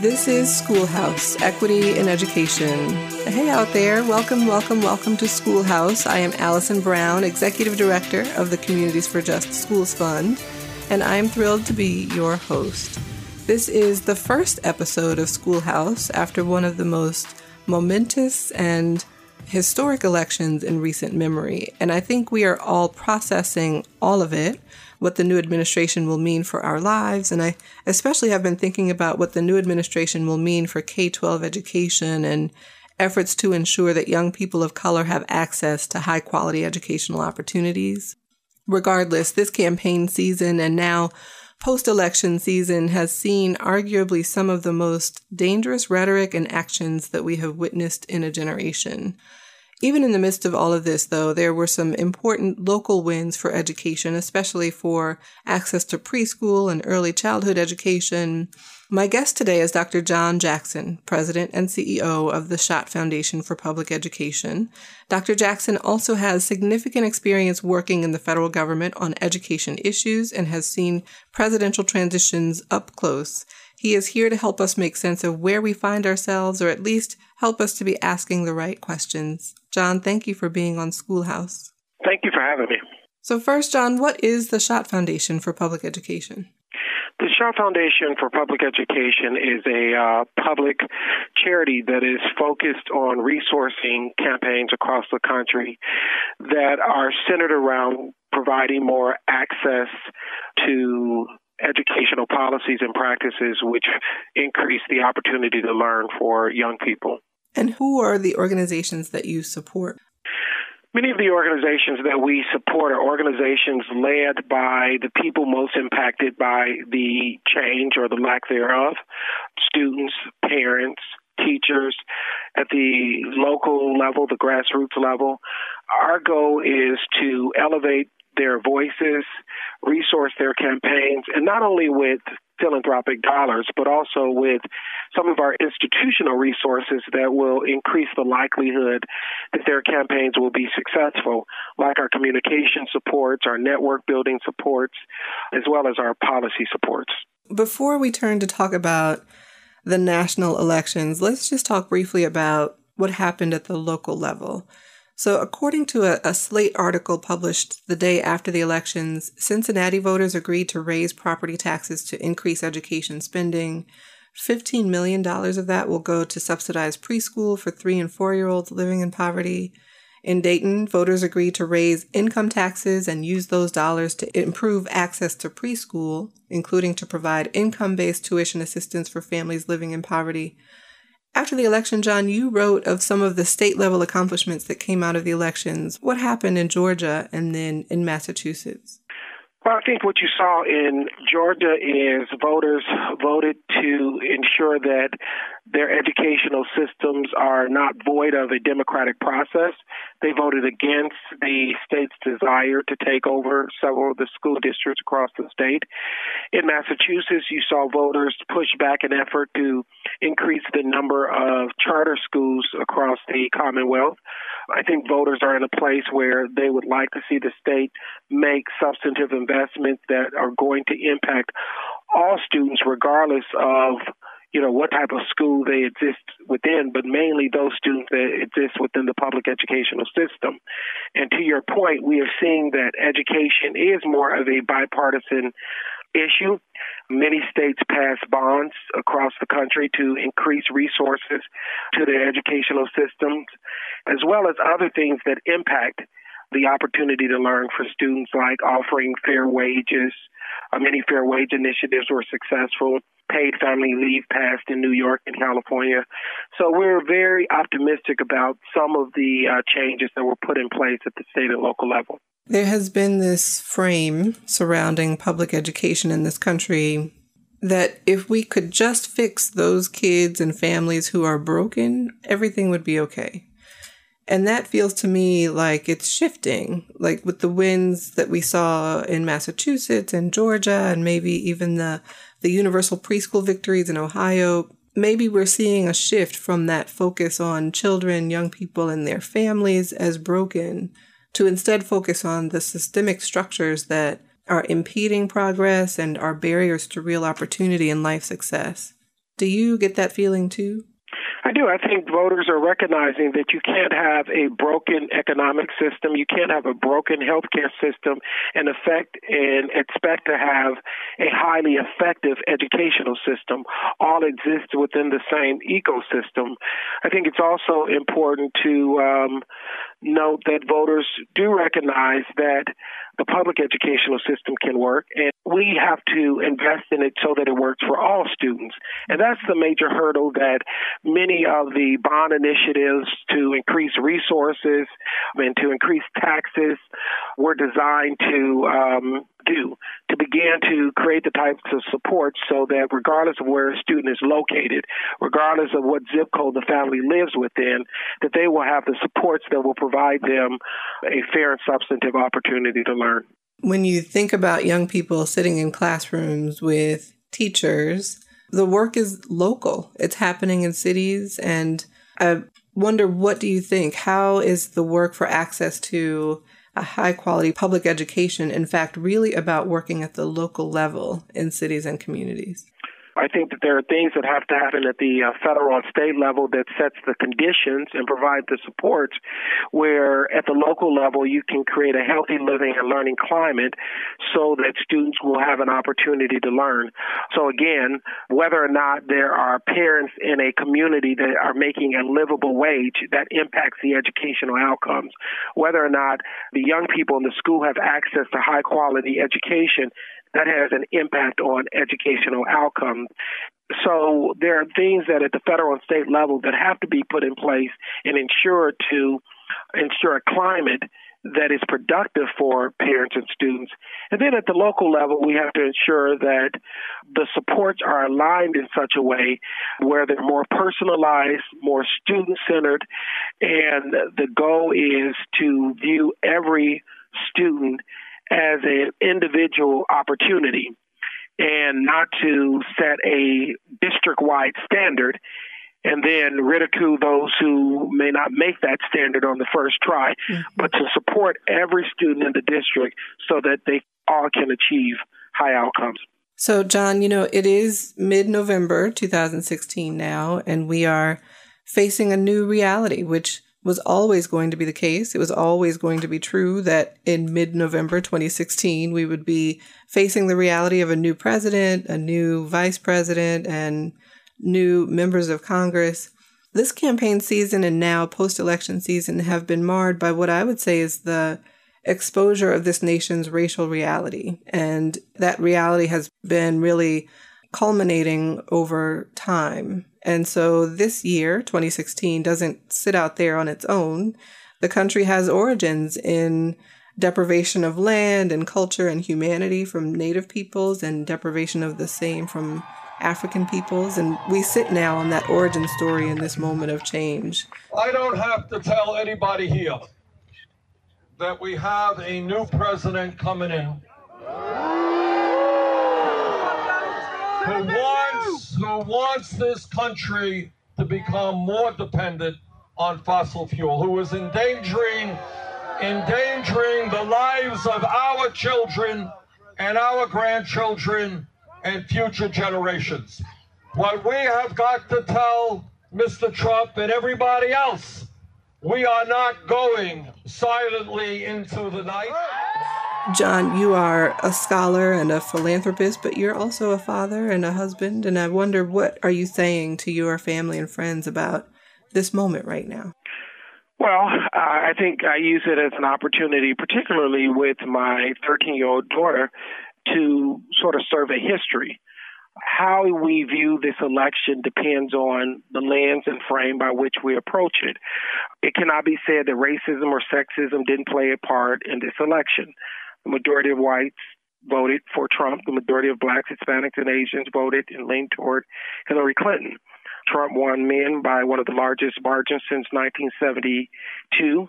This is Schoolhouse Equity in Education. Hey out there, welcome, welcome, welcome to Schoolhouse. I am Allison Brown, Executive Director of the Communities for Just Schools Fund, and I'm thrilled to be your host. This is the first episode of Schoolhouse after one of the most momentous and historic elections in recent memory, and I think we are all processing all of it what the new administration will mean for our lives. And I especially have been thinking about what the new administration will mean for K 12 education and efforts to ensure that young people of color have access to high quality educational opportunities. Regardless, this campaign season and now post election season has seen arguably some of the most dangerous rhetoric and actions that we have witnessed in a generation. Even in the midst of all of this, though, there were some important local wins for education, especially for access to preschool and early childhood education. My guest today is Dr. John Jackson, President and CEO of the Schott Foundation for Public Education. Dr. Jackson also has significant experience working in the federal government on education issues and has seen presidential transitions up close. He is here to help us make sense of where we find ourselves, or at least help us to be asking the right questions. John, thank you for being on Schoolhouse. Thank you for having me. So, first, John, what is the Schott Foundation for Public Education? The Schott Foundation for Public Education is a uh, public charity that is focused on resourcing campaigns across the country that are centered around providing more access to educational policies and practices which increase the opportunity to learn for young people. And who are the organizations that you support? Many of the organizations that we support are organizations led by the people most impacted by the change or the lack thereof students, parents, teachers at the local level, the grassroots level. Our goal is to elevate their voices, resource their campaigns, and not only with philanthropic dollars, but also with some of our institutional resources that will increase the likelihood that their campaigns will be successful, like our communication supports, our network building supports, as well as our policy supports. Before we turn to talk about the national elections, let's just talk briefly about what happened at the local level. So, according to a, a, Slate article published the day after the elections, Cincinnati voters agreed to raise property taxes to increase education spending. $15 million of that will go to subsidize preschool for three and four year olds living in poverty. In Dayton, voters agreed to raise income taxes and use those dollars to improve access to preschool, including to provide income based tuition assistance for families living in poverty. After the election, John, you wrote of some of the state level accomplishments that came out of the elections. What happened in Georgia and then in Massachusetts? Well, I think what you saw in Georgia is voters voted to ensure that their educational systems are not void of a democratic process. They voted against the state's desire to take over several of the school districts across the state. In Massachusetts, you saw voters push back an effort to increase the number of charter schools across the Commonwealth. I think voters are in a place where they would like to see the state make substantive investments that are going to impact all students, regardless of you know what type of school they exist within, but mainly those students that exist within the public educational system. And to your point, we are seeing that education is more of a bipartisan issue. Many states pass bonds across the country to increase resources to their educational systems, as well as other things that impact the opportunity to learn for students, like offering fair wages. Uh, many fair wage initiatives were successful. Paid family leave passed in New York and California. So we're very optimistic about some of the uh, changes that were put in place at the state and local level. There has been this frame surrounding public education in this country that if we could just fix those kids and families who are broken, everything would be okay. And that feels to me like it's shifting, like with the wins that we saw in Massachusetts and Georgia, and maybe even the, the universal preschool victories in Ohio. Maybe we're seeing a shift from that focus on children, young people, and their families as broken to instead focus on the systemic structures that are impeding progress and are barriers to real opportunity and life success. Do you get that feeling too? I do. I think voters are recognizing that you can't have a broken economic system, you can't have a broken healthcare system, and effect and expect to have a highly effective educational system. All exist within the same ecosystem. I think it's also important to um, note that voters do recognize that the public educational system can work, and we have to invest in it so that it works for all students. And that's the major hurdle that many of the bond initiatives to increase resources and to increase taxes were designed to um, do to begin to create the types of support so that regardless of where a student is located, regardless of what zip code the family lives within, that they will have the supports that will provide them a fair and substantive opportunity to learn. When you think about young people sitting in classrooms with teachers, the work is local. It's happening in cities and I wonder what do you think? How is the work for access to a high quality public education, in fact, really about working at the local level in cities and communities? I think that there are things that have to happen at the uh, federal and state level that sets the conditions and provide the supports where at the local level you can create a healthy living and learning climate so that students will have an opportunity to learn. So again, whether or not there are parents in a community that are making a livable wage that impacts the educational outcomes, whether or not the young people in the school have access to high quality education that has an impact on educational outcomes. So there are things that at the federal and state level that have to be put in place and ensure to ensure a climate that is productive for parents and students. And then at the local level, we have to ensure that the supports are aligned in such a way where they're more personalized, more student centered, and the goal is to view every student as an individual opportunity and not to set a district wide standard and then ridicule those who may not make that standard on the first try, mm-hmm. but to support every student in the district so that they all can achieve high outcomes. So, John, you know, it is mid November 2016 now, and we are facing a new reality, which was always going to be the case. It was always going to be true that in mid November 2016, we would be facing the reality of a new president, a new vice president, and new members of Congress. This campaign season and now post election season have been marred by what I would say is the exposure of this nation's racial reality. And that reality has been really culminating over time. And so this year, 2016, doesn't sit out there on its own. The country has origins in deprivation of land and culture and humanity from native peoples and deprivation of the same from African peoples. And we sit now on that origin story in this moment of change. I don't have to tell anybody here that we have a new president coming in who wants, who wants this country to become more dependent on fossil fuel, who is endangering, endangering the lives of our children and our grandchildren and future generations. What we have got to tell Mr. Trump and everybody else, we are not going silently into the night. John, you are a scholar and a philanthropist, but you're also a father and a husband. And I wonder what are you saying to your family and friends about this moment right now? Well, I think I use it as an opportunity, particularly with my 13 year old daughter, to sort of serve a history. How we view this election depends on the lens and frame by which we approach it. It cannot be said that racism or sexism didn't play a part in this election. The majority of whites voted for Trump. The majority of blacks, Hispanics, and Asians voted and leaned toward Hillary Clinton. Trump won men by one of the largest margins since 1972.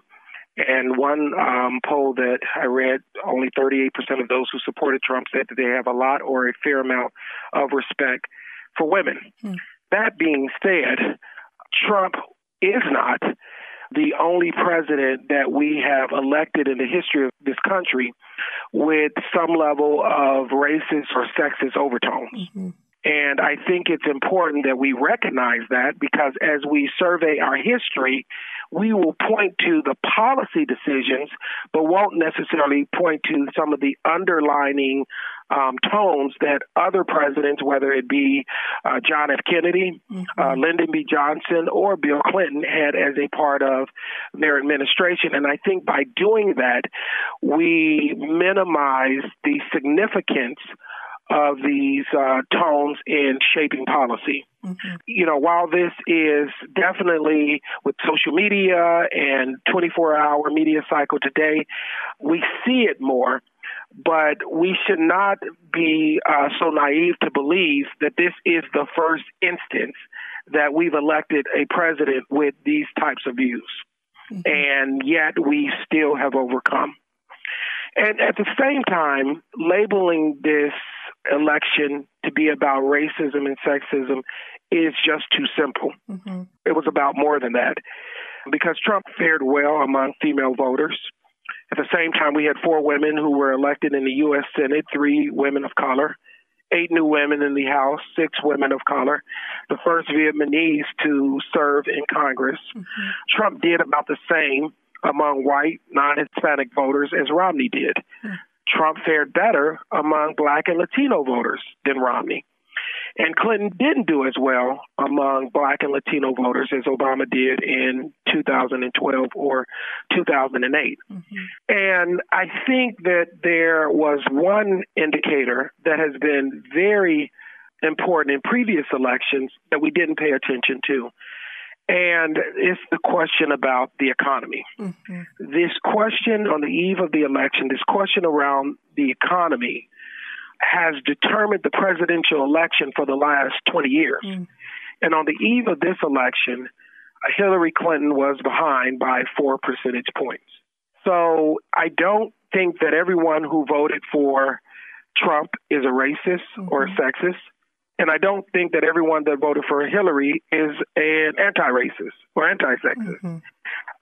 And one um, poll that I read, only 38% of those who supported Trump said that they have a lot or a fair amount of respect for women. Hmm. That being said, Trump is not the only president that we have elected in the history of this country with some level of racist or sexist overtones. Mm-hmm. And I think it's important that we recognize that because as we survey our history, we will point to the policy decisions, but won't necessarily point to some of the underlining um, tones that other presidents, whether it be uh, John F. Kennedy, mm-hmm. uh, Lyndon B. Johnson, or Bill Clinton, had as a part of their administration. And I think by doing that, we minimize the significance of these uh, tones in shaping policy. Mm-hmm. You know, while this is definitely with social media and 24 hour media cycle today, we see it more. But we should not be uh, so naive to believe that this is the first instance that we've elected a president with these types of views. Mm-hmm. And yet we still have overcome. And at the same time, labeling this election to be about racism and sexism is just too simple. Mm-hmm. It was about more than that. Because Trump fared well among female voters. At the same time, we had four women who were elected in the U.S. Senate, three women of color, eight new women in the House, six women of color, the first Vietnamese to serve in Congress. Mm-hmm. Trump did about the same among white, non Hispanic voters as Romney did. Mm-hmm. Trump fared better among black and Latino voters than Romney. And Clinton didn't do as well among black and Latino voters as Obama did in 2012 or 2008. Mm-hmm. And I think that there was one indicator that has been very important in previous elections that we didn't pay attention to. And it's the question about the economy. Mm-hmm. This question on the eve of the election, this question around the economy, has determined the presidential election for the last 20 years. Mm. And on the eve of this election, Hillary Clinton was behind by four percentage points. So I don't think that everyone who voted for Trump is a racist mm-hmm. or a sexist. And I don't think that everyone that voted for Hillary is an anti racist or anti sexist. Mm-hmm.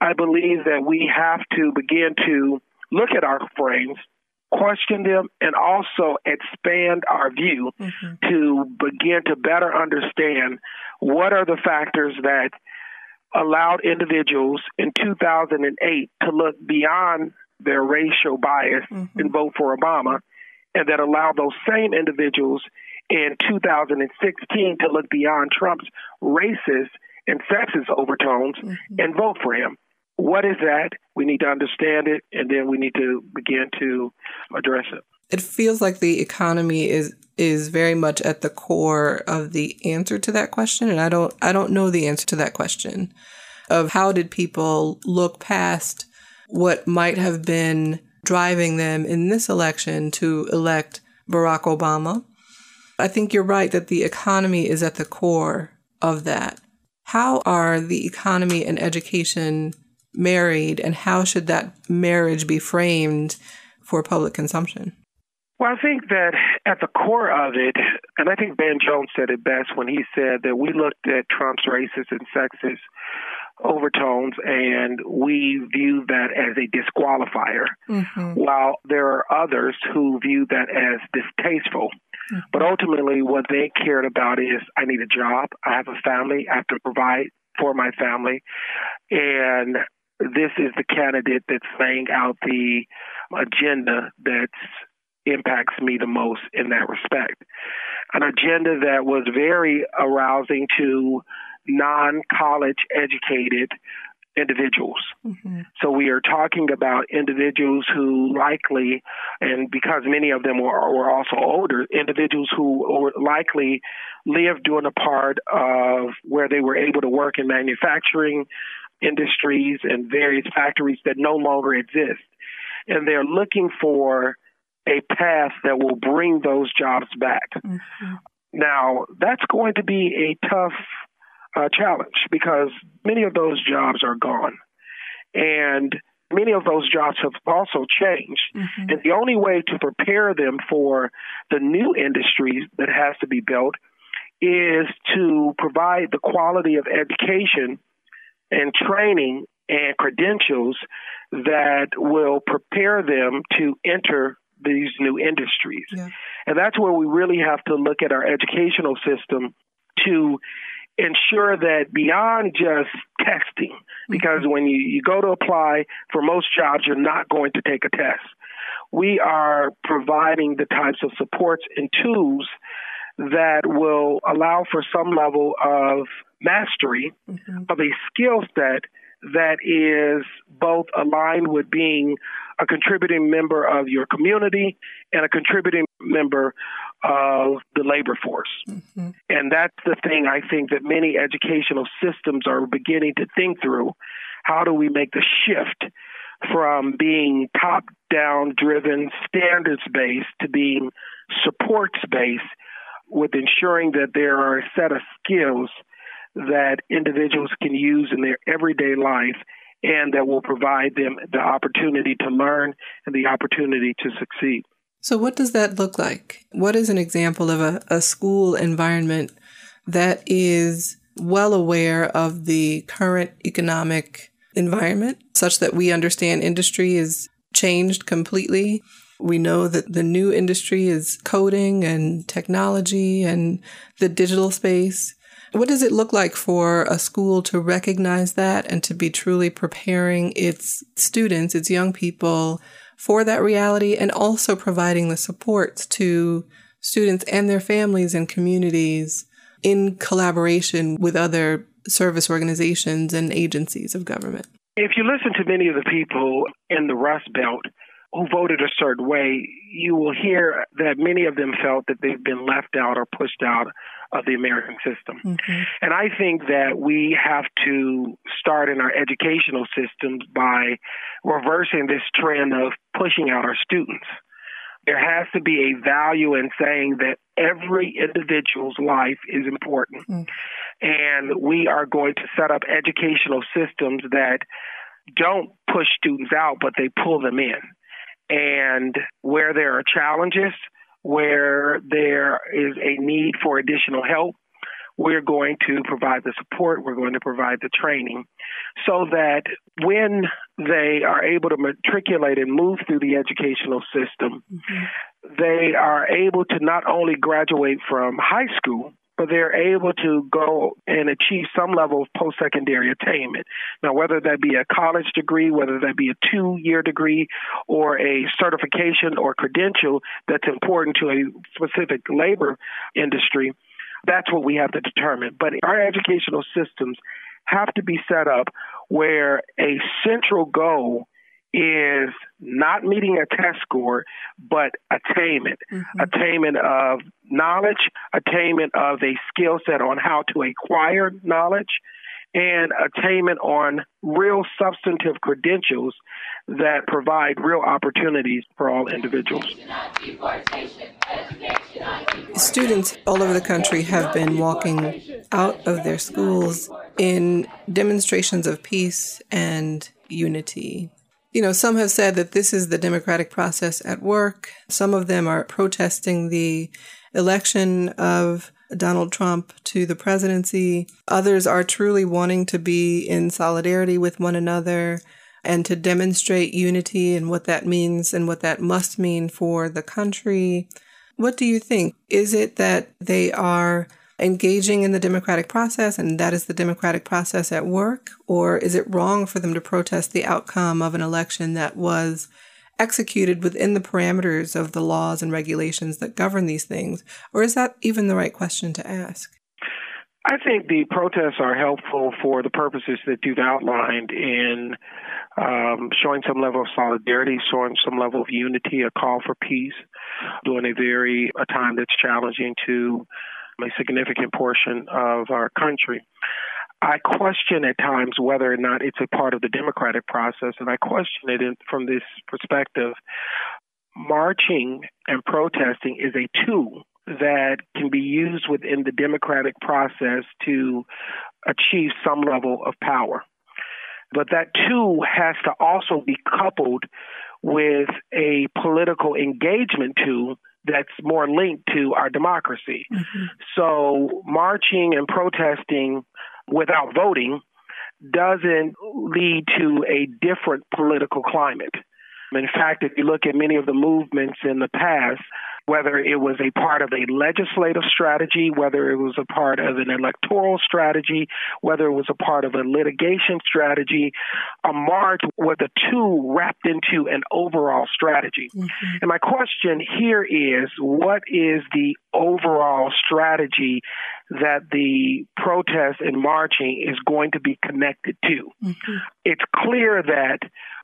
I believe that we have to begin to look at our frames, question them, and also expand our view mm-hmm. to begin to better understand what are the factors that allowed individuals in 2008 to look beyond their racial bias mm-hmm. and vote for Obama, and that allowed those same individuals in 2016 to look beyond Trump's racist and sexist overtones mm-hmm. and vote for him. What is that? We need to understand it, and then we need to begin to address it. It feels like the economy is is very much at the core of the answer to that question, and I don't I don't know the answer to that question of how did people look past what might have been driving them in this election to elect Barack Obama I think you're right that the economy is at the core of that. How are the economy and education married, and how should that marriage be framed for public consumption? Well, I think that at the core of it, and I think Van Jones said it best when he said that we looked at Trump's racist and sexist overtones and we view that as a disqualifier, mm-hmm. while there are others who view that as distasteful. Mm-hmm. But ultimately, what they cared about is I need a job, I have a family, I have to provide for my family, and this is the candidate that's laying out the agenda that impacts me the most in that respect. An agenda that was very arousing to non college educated individuals. Mm-hmm. So we are talking about individuals who likely, and because many of them were, were also older, individuals who were likely lived during a part of where they were able to work in manufacturing industries and various factories that no longer exist. And they're looking for a path that will bring those jobs back. Mm-hmm. Now, that's going to be a tough uh, challenge because many of those jobs are gone. And many of those jobs have also changed. Mm-hmm. And the only way to prepare them for the new industries that has to be built is to provide the quality of education and training and credentials that will prepare them to enter these new industries. Yeah. And that's where we really have to look at our educational system to ensure that beyond just testing, because when you, you go to apply for most jobs, you're not going to take a test. We are providing the types of supports and tools that will allow for some level of mastery mm-hmm. of a skill set that is both aligned with being a contributing member of your community and a contributing member of the labor force. Mm-hmm. And that's the thing I think that many educational systems are beginning to think through. How do we make the shift from being top down driven, standards based to being supports based with ensuring that there are a set of skills that individuals can use in their everyday life and that will provide them the opportunity to learn and the opportunity to succeed. So, what does that look like? What is an example of a, a school environment that is well aware of the current economic environment such that we understand industry is changed completely? We know that the new industry is coding and technology and the digital space. What does it look like for a school to recognize that and to be truly preparing its students, its young people for that reality and also providing the supports to students and their families and communities in collaboration with other service organizations and agencies of government? If you listen to many of the people in the Rust Belt who voted a certain way, you will hear that many of them felt that they've been left out or pushed out of the American system. Mm-hmm. And I think that we have to start in our educational systems by reversing this trend of pushing out our students. There has to be a value in saying that every individual's life is important. Mm-hmm. And we are going to set up educational systems that don't push students out, but they pull them in. And where there are challenges, where there is a need for additional help, we're going to provide the support, we're going to provide the training so that when they are able to matriculate and move through the educational system, mm-hmm. they are able to not only graduate from high school, but they're able to go and achieve some level of post secondary attainment. Now, whether that be a college degree, whether that be a two year degree, or a certification or credential that's important to a specific labor industry, that's what we have to determine. But our educational systems have to be set up where a central goal is not meeting a test score, but attainment. Mm-hmm. Attainment of knowledge, attainment of a skill set on how to acquire knowledge, and attainment on real substantive credentials that provide real opportunities for all individuals. Students all over the country have been walking out of their schools in demonstrations of peace and unity. You know, some have said that this is the democratic process at work. Some of them are protesting the election of Donald Trump to the presidency. Others are truly wanting to be in solidarity with one another and to demonstrate unity and what that means and what that must mean for the country. What do you think? Is it that they are engaging in the democratic process and that is the democratic process at work? Or is it wrong for them to protest the outcome of an election that was executed within the parameters of the laws and regulations that govern these things? Or is that even the right question to ask? I think the protests are helpful for the purposes that you've outlined in um, showing some level of solidarity, showing some level of unity, a call for peace during a very a time that's challenging to a significant portion of our country. I question at times whether or not it's a part of the democratic process, and I question it in, from this perspective. Marching and protesting is a tool that can be used within the democratic process to achieve some level of power. But that tool has to also be coupled with a political engagement tool that's more linked to our democracy. Mm-hmm. So marching and protesting without voting doesn't lead to a different political climate. In fact, if you look at many of the movements in the past, whether it was a part of a legislative strategy, whether it was a part of an electoral strategy, whether it was a part of a litigation strategy, a march were the two wrapped into an overall strategy. Mm-hmm. And my question here is what is the overall strategy that the protest and marching is going to be connected to? Mm-hmm. It's clear that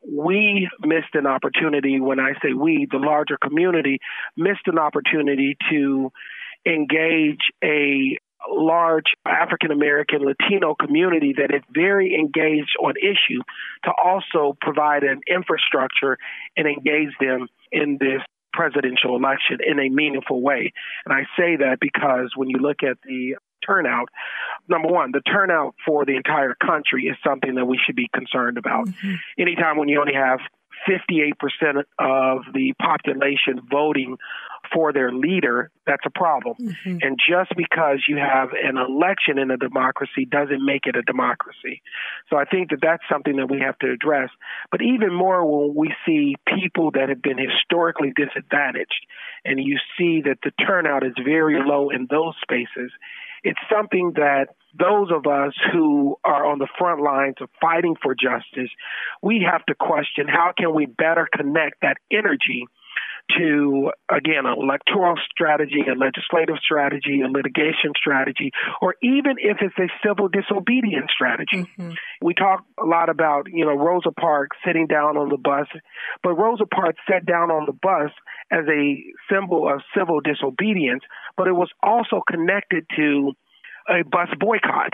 we missed an opportunity. When I say we, the larger community missed an opportunity to engage a large African American Latino community that is very engaged on issue to also provide an infrastructure and engage them in this presidential election in a meaningful way. And I say that because when you look at the turnout, number one, the turnout for the entire country is something that we should be concerned about. Mm-hmm. Anytime when you only have 58% of the population voting for their leader, that's a problem. Mm-hmm. And just because you have an election in a democracy doesn't make it a democracy. So I think that that's something that we have to address. But even more when we see people that have been historically disadvantaged and you see that the turnout is very low in those spaces, it's something that those of us who are on the front lines of fighting for justice, we have to question how can we better connect that energy to, again, an electoral strategy, a legislative strategy, a litigation strategy, or even if it's a civil disobedience strategy. Mm-hmm. We talk a lot about, you know, Rosa Parks sitting down on the bus, but Rosa Parks sat down on the bus as a symbol of civil disobedience, but it was also connected to a bus boycott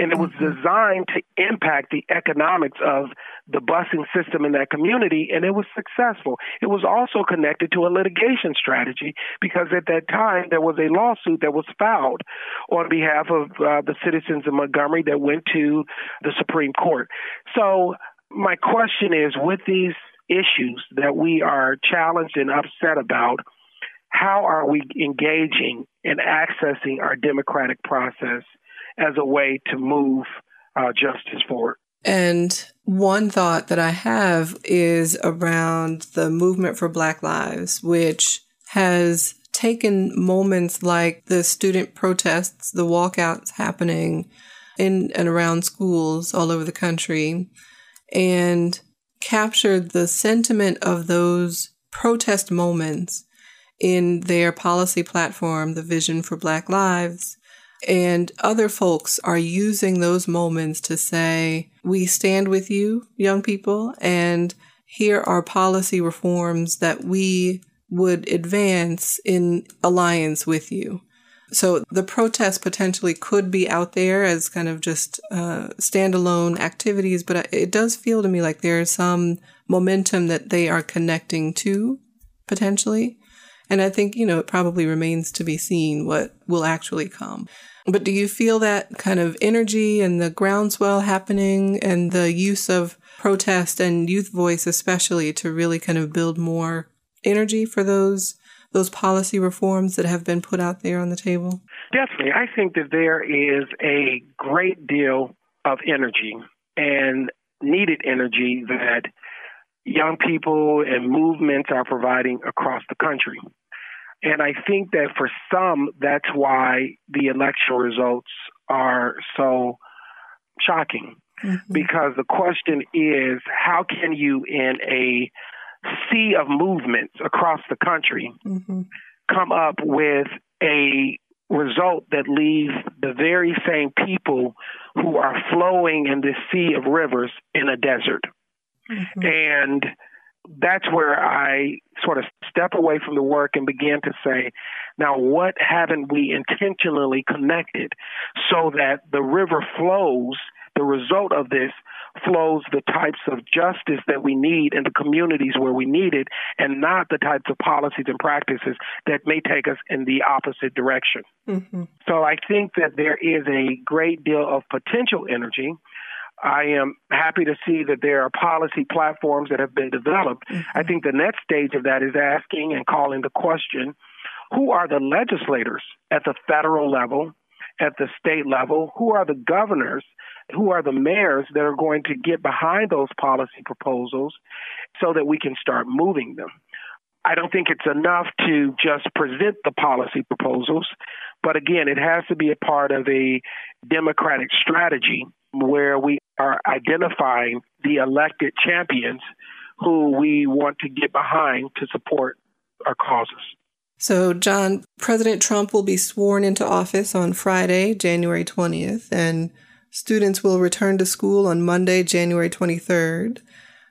and it was mm-hmm. designed to impact the economics of the busing system in that community, and it was successful. It was also connected to a litigation strategy because at that time there was a lawsuit that was filed on behalf of uh, the citizens of Montgomery that went to the Supreme Court. So, my question is with these issues that we are challenged and upset about, how are we engaging and accessing our democratic process? As a way to move uh, justice forward. And one thought that I have is around the movement for Black Lives, which has taken moments like the student protests, the walkouts happening in and around schools all over the country, and captured the sentiment of those protest moments in their policy platform, the Vision for Black Lives, and other folks are using those moments to say, we stand with you, young people, and here are policy reforms that we would advance in alliance with you. So the protest potentially could be out there as kind of just uh, standalone activities, but it does feel to me like there's some momentum that they are connecting to potentially. And I think, you know, it probably remains to be seen what will actually come. But do you feel that kind of energy and the groundswell happening and the use of protest and youth voice especially to really kind of build more energy for those those policy reforms that have been put out there on the table? Definitely. I think that there is a great deal of energy and needed energy that young people and movements are providing across the country. And I think that for some, that's why the election results are so shocking. Mm-hmm. Because the question is how can you, in a sea of movements across the country, mm-hmm. come up with a result that leaves the very same people who are flowing in this sea of rivers in a desert? Mm-hmm. And that's where I sort of step away from the work and begin to say, now what haven't we intentionally connected so that the river flows, the result of this flows the types of justice that we need in the communities where we need it and not the types of policies and practices that may take us in the opposite direction. Mm-hmm. So I think that there is a great deal of potential energy I am happy to see that there are policy platforms that have been developed. Mm-hmm. I think the next stage of that is asking and calling the question who are the legislators at the federal level, at the state level? Who are the governors? Who are the mayors that are going to get behind those policy proposals so that we can start moving them? I don't think it's enough to just present the policy proposals, but again, it has to be a part of a democratic strategy where we are identifying the elected champions who we want to get behind to support our causes. So, John, President Trump will be sworn into office on Friday, January 20th, and students will return to school on Monday, January 23rd.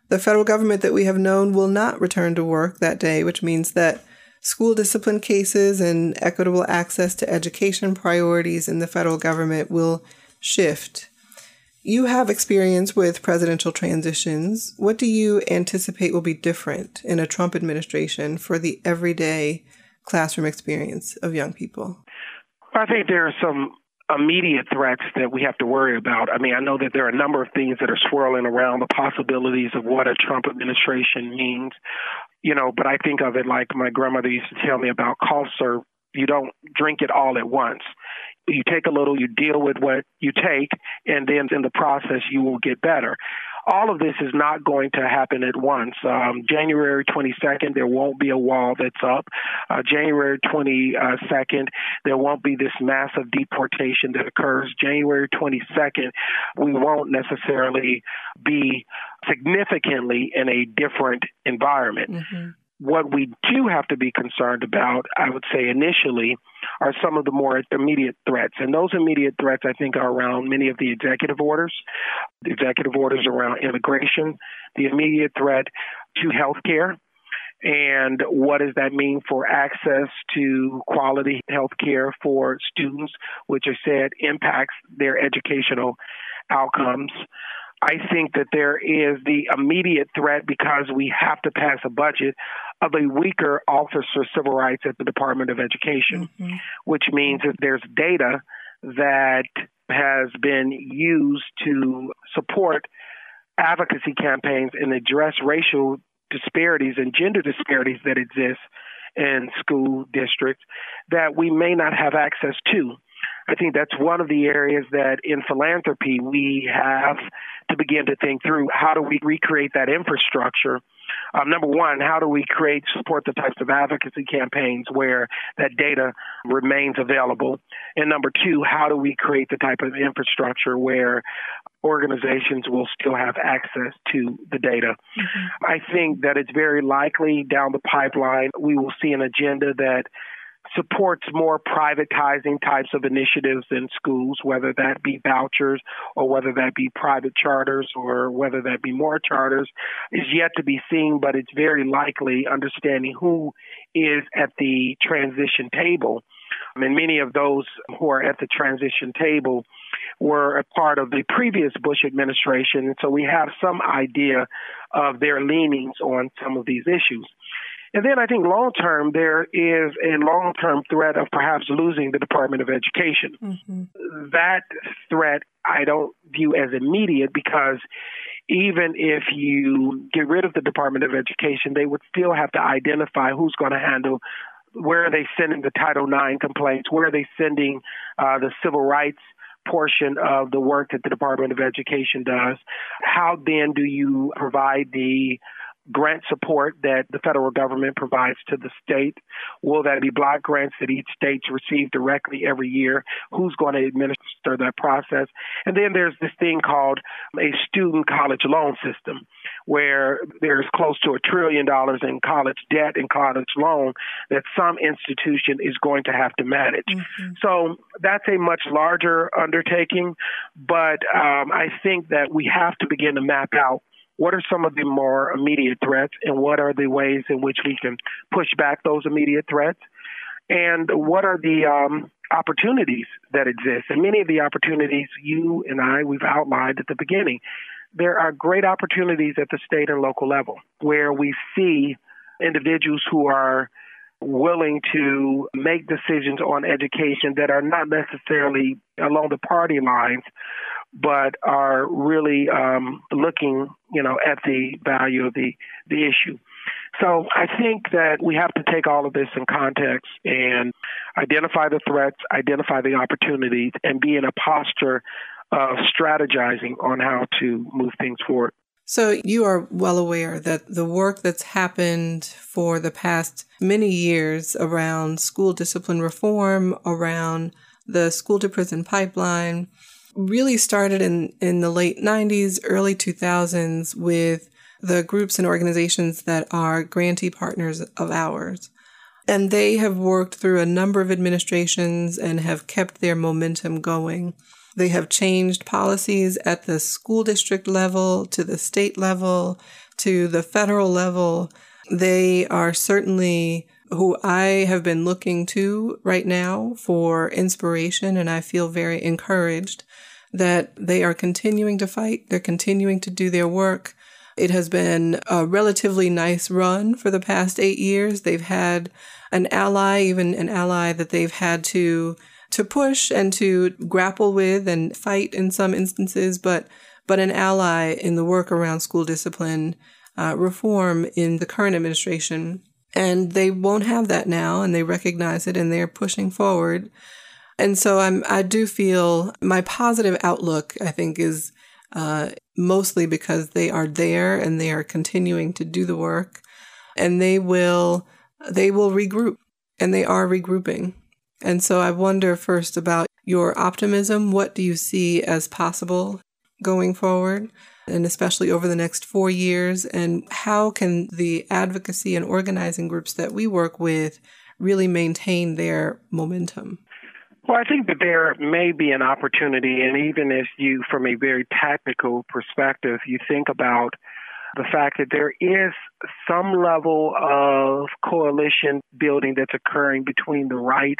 The federal government that we have known will not return to work that day, which means that school discipline cases and equitable access to education priorities in the federal government will shift. You have experience with presidential transitions. What do you anticipate will be different in a Trump administration for the everyday classroom experience of young people? I think there are some immediate threats that we have to worry about. I mean, I know that there are a number of things that are swirling around the possibilities of what a Trump administration means, you know, but I think of it like my grandmother used to tell me about cough syrup. You don't drink it all at once you take a little, you deal with what you take, and then in the process, you will get better. All of this is not going to happen at once. Um, January 22nd, there won't be a wall that's up. Uh, January 22nd, there won't be this massive deportation that occurs. January 22nd, we won't necessarily be significantly in a different environment. Mm-hmm. What we do have to be concerned about, I would say initially, are some of the more immediate threats. And those immediate threats, I think, are around many of the executive orders, the executive orders around immigration, the immediate threat to health care, and what does that mean for access to quality health care for students, which I said impacts their educational outcomes. I think that there is the immediate threat because we have to pass a budget of a weaker Office of Civil Rights at the Department of Education, mm-hmm. which means that there's data that has been used to support advocacy campaigns and address racial disparities and gender disparities that exist in school districts that we may not have access to. I think that's one of the areas that in philanthropy we have to begin to think through how do we recreate that infrastructure. Um, number one, how do we create support the types of advocacy campaigns where that data remains available? And number two, how do we create the type of infrastructure where organizations will still have access to the data. Mm-hmm. I think that it's very likely down the pipeline we will see an agenda that supports more privatizing types of initiatives in schools, whether that be vouchers or whether that be private charters or whether that be more charters, is yet to be seen, but it's very likely understanding who is at the transition table. And many of those who are at the transition table were a part of the previous Bush administration. And so we have some idea of their leanings on some of these issues. And then I think long term, there is a long term threat of perhaps losing the Department of Education. Mm-hmm. That threat I don't view as immediate because even if you get rid of the Department of Education, they would still have to identify who's going to handle where are they sending the Title IX complaints, where are they sending uh, the civil rights portion of the work that the Department of Education does. How then do you provide the grant support that the federal government provides to the state? Will that be block grants that each state receives directly every year? Who's going to administer that process? And then there's this thing called a student college loan system, where there's close to a trillion dollars in college debt and college loan that some institution is going to have to manage. Mm-hmm. So that's a much larger undertaking, but um, I think that we have to begin to map out what are some of the more immediate threats and what are the ways in which we can push back those immediate threats? And what are the um, opportunities that exist? And many of the opportunities you and i we've outlined at the beginning. There are great opportunities at the state and local level where we see individuals who are willing to make decisions on education that are not necessarily along the party lines, but are really um, looking, you know, at the value of the the issue. So I think that we have to take all of this in context and identify the threats, identify the opportunities, and be in a posture of strategizing on how to move things forward. So you are well aware that the work that's happened for the past many years around school discipline reform, around the school to prison pipeline, really started in, in the late 90s, early 2000s with the groups and organizations that are grantee partners of ours. And they have worked through a number of administrations and have kept their momentum going. They have changed policies at the school district level, to the state level, to the federal level. They are certainly who I have been looking to right now for inspiration, and I feel very encouraged that they are continuing to fight. They're continuing to do their work. It has been a relatively nice run for the past eight years. They've had an ally, even an ally that they've had to to push and to grapple with and fight in some instances, but but an ally in the work around school discipline uh, reform in the current administration. And they won't have that now, and they recognize it, and they're pushing forward. And so I'm I do feel my positive outlook. I think is uh, mostly because they are there and they are continuing to do the work, and they will they will regroup, and they are regrouping. And so I wonder first about your optimism. What do you see as possible going forward? And especially over the next four years, and how can the advocacy and organizing groups that we work with really maintain their momentum? Well, I think that there may be an opportunity, and even as you, from a very tactical perspective, you think about the fact that there is some level of coalition building that's occurring between the right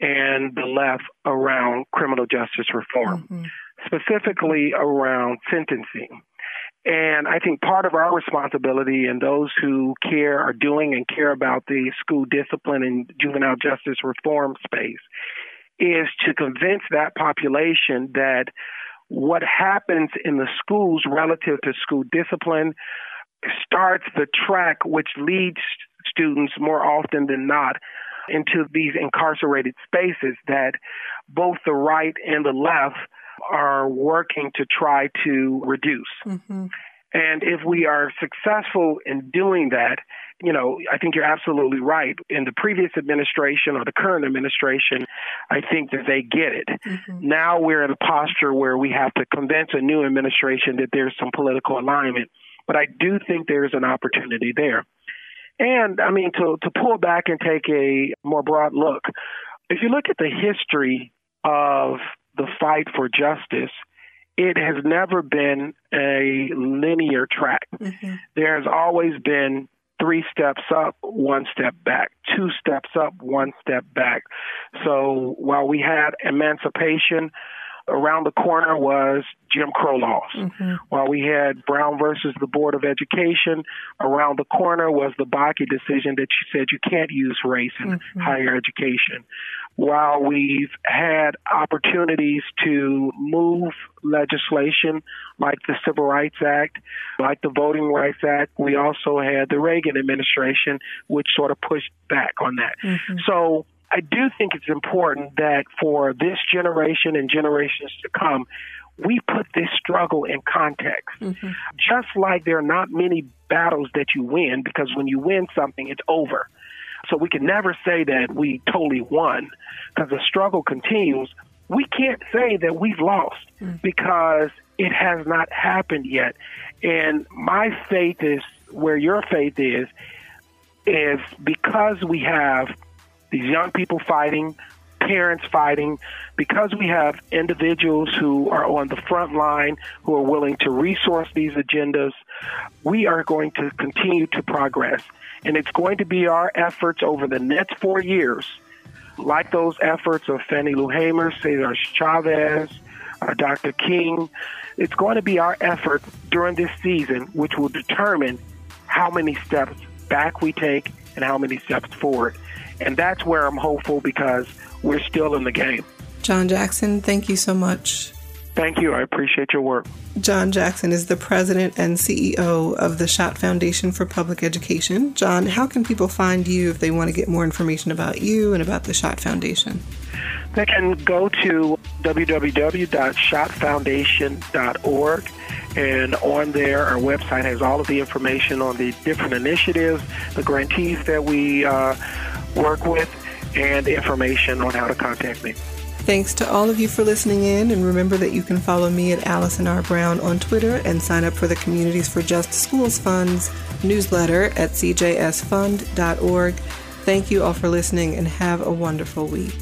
and the left around criminal justice reform, mm-hmm. specifically around sentencing. And I think part of our responsibility and those who care are doing and care about the school discipline and juvenile justice reform space is to convince that population that what happens in the schools relative to school discipline starts the track which leads students more often than not into these incarcerated spaces that both the right and the left are working to try to reduce. Mm-hmm. And if we are successful in doing that, you know, I think you're absolutely right. In the previous administration or the current administration, I think that they get it. Mm-hmm. Now we're in a posture where we have to convince a new administration that there's some political alignment. But I do think there's an opportunity there. And I mean, to, to pull back and take a more broad look, if you look at the history of the fight for justice, it has never been a linear track. Mm-hmm. There has always been three steps up, one step back, two steps up, one step back. So while we had emancipation, around the corner was Jim Crow laws. Mm-hmm. While we had Brown versus the Board of Education, around the corner was the Bakke decision that she said you can't use race in mm-hmm. higher education. While we've had opportunities to move legislation like the Civil Rights Act, like the Voting Rights Act, we also had the Reagan administration, which sort of pushed back on that. Mm-hmm. So I do think it's important that for this generation and generations to come, we put this struggle in context. Mm-hmm. Just like there are not many battles that you win, because when you win something, it's over. So we can never say that we totally won, because the struggle continues. We can't say that we've lost mm-hmm. because it has not happened yet. And my faith is where your faith is, is because we have these young people fighting, parents fighting, because we have individuals who are on the front line who are willing to resource these agendas, we are going to continue to progress. And it's going to be our efforts over the next four years, like those efforts of Fannie Lou Hamer, Cesar Chavez, uh, Dr. King. It's going to be our effort during this season, which will determine how many steps back we take and how many steps forward. And that's where I'm hopeful because we're still in the game. John Jackson, thank you so much. Thank you. I appreciate your work. John Jackson is the president and CEO of the Schott Foundation for Public Education. John, how can people find you if they want to get more information about you and about the Schott Foundation? They can go to www.schottfoundation.org and on there, our website has all of the information on the different initiatives, the grantees that we uh, work with, and information on how to contact me. Thanks to all of you for listening in, and remember that you can follow me at Allison R. Brown on Twitter and sign up for the Communities for Just Schools Fund's newsletter at cjsfund.org. Thank you all for listening and have a wonderful week.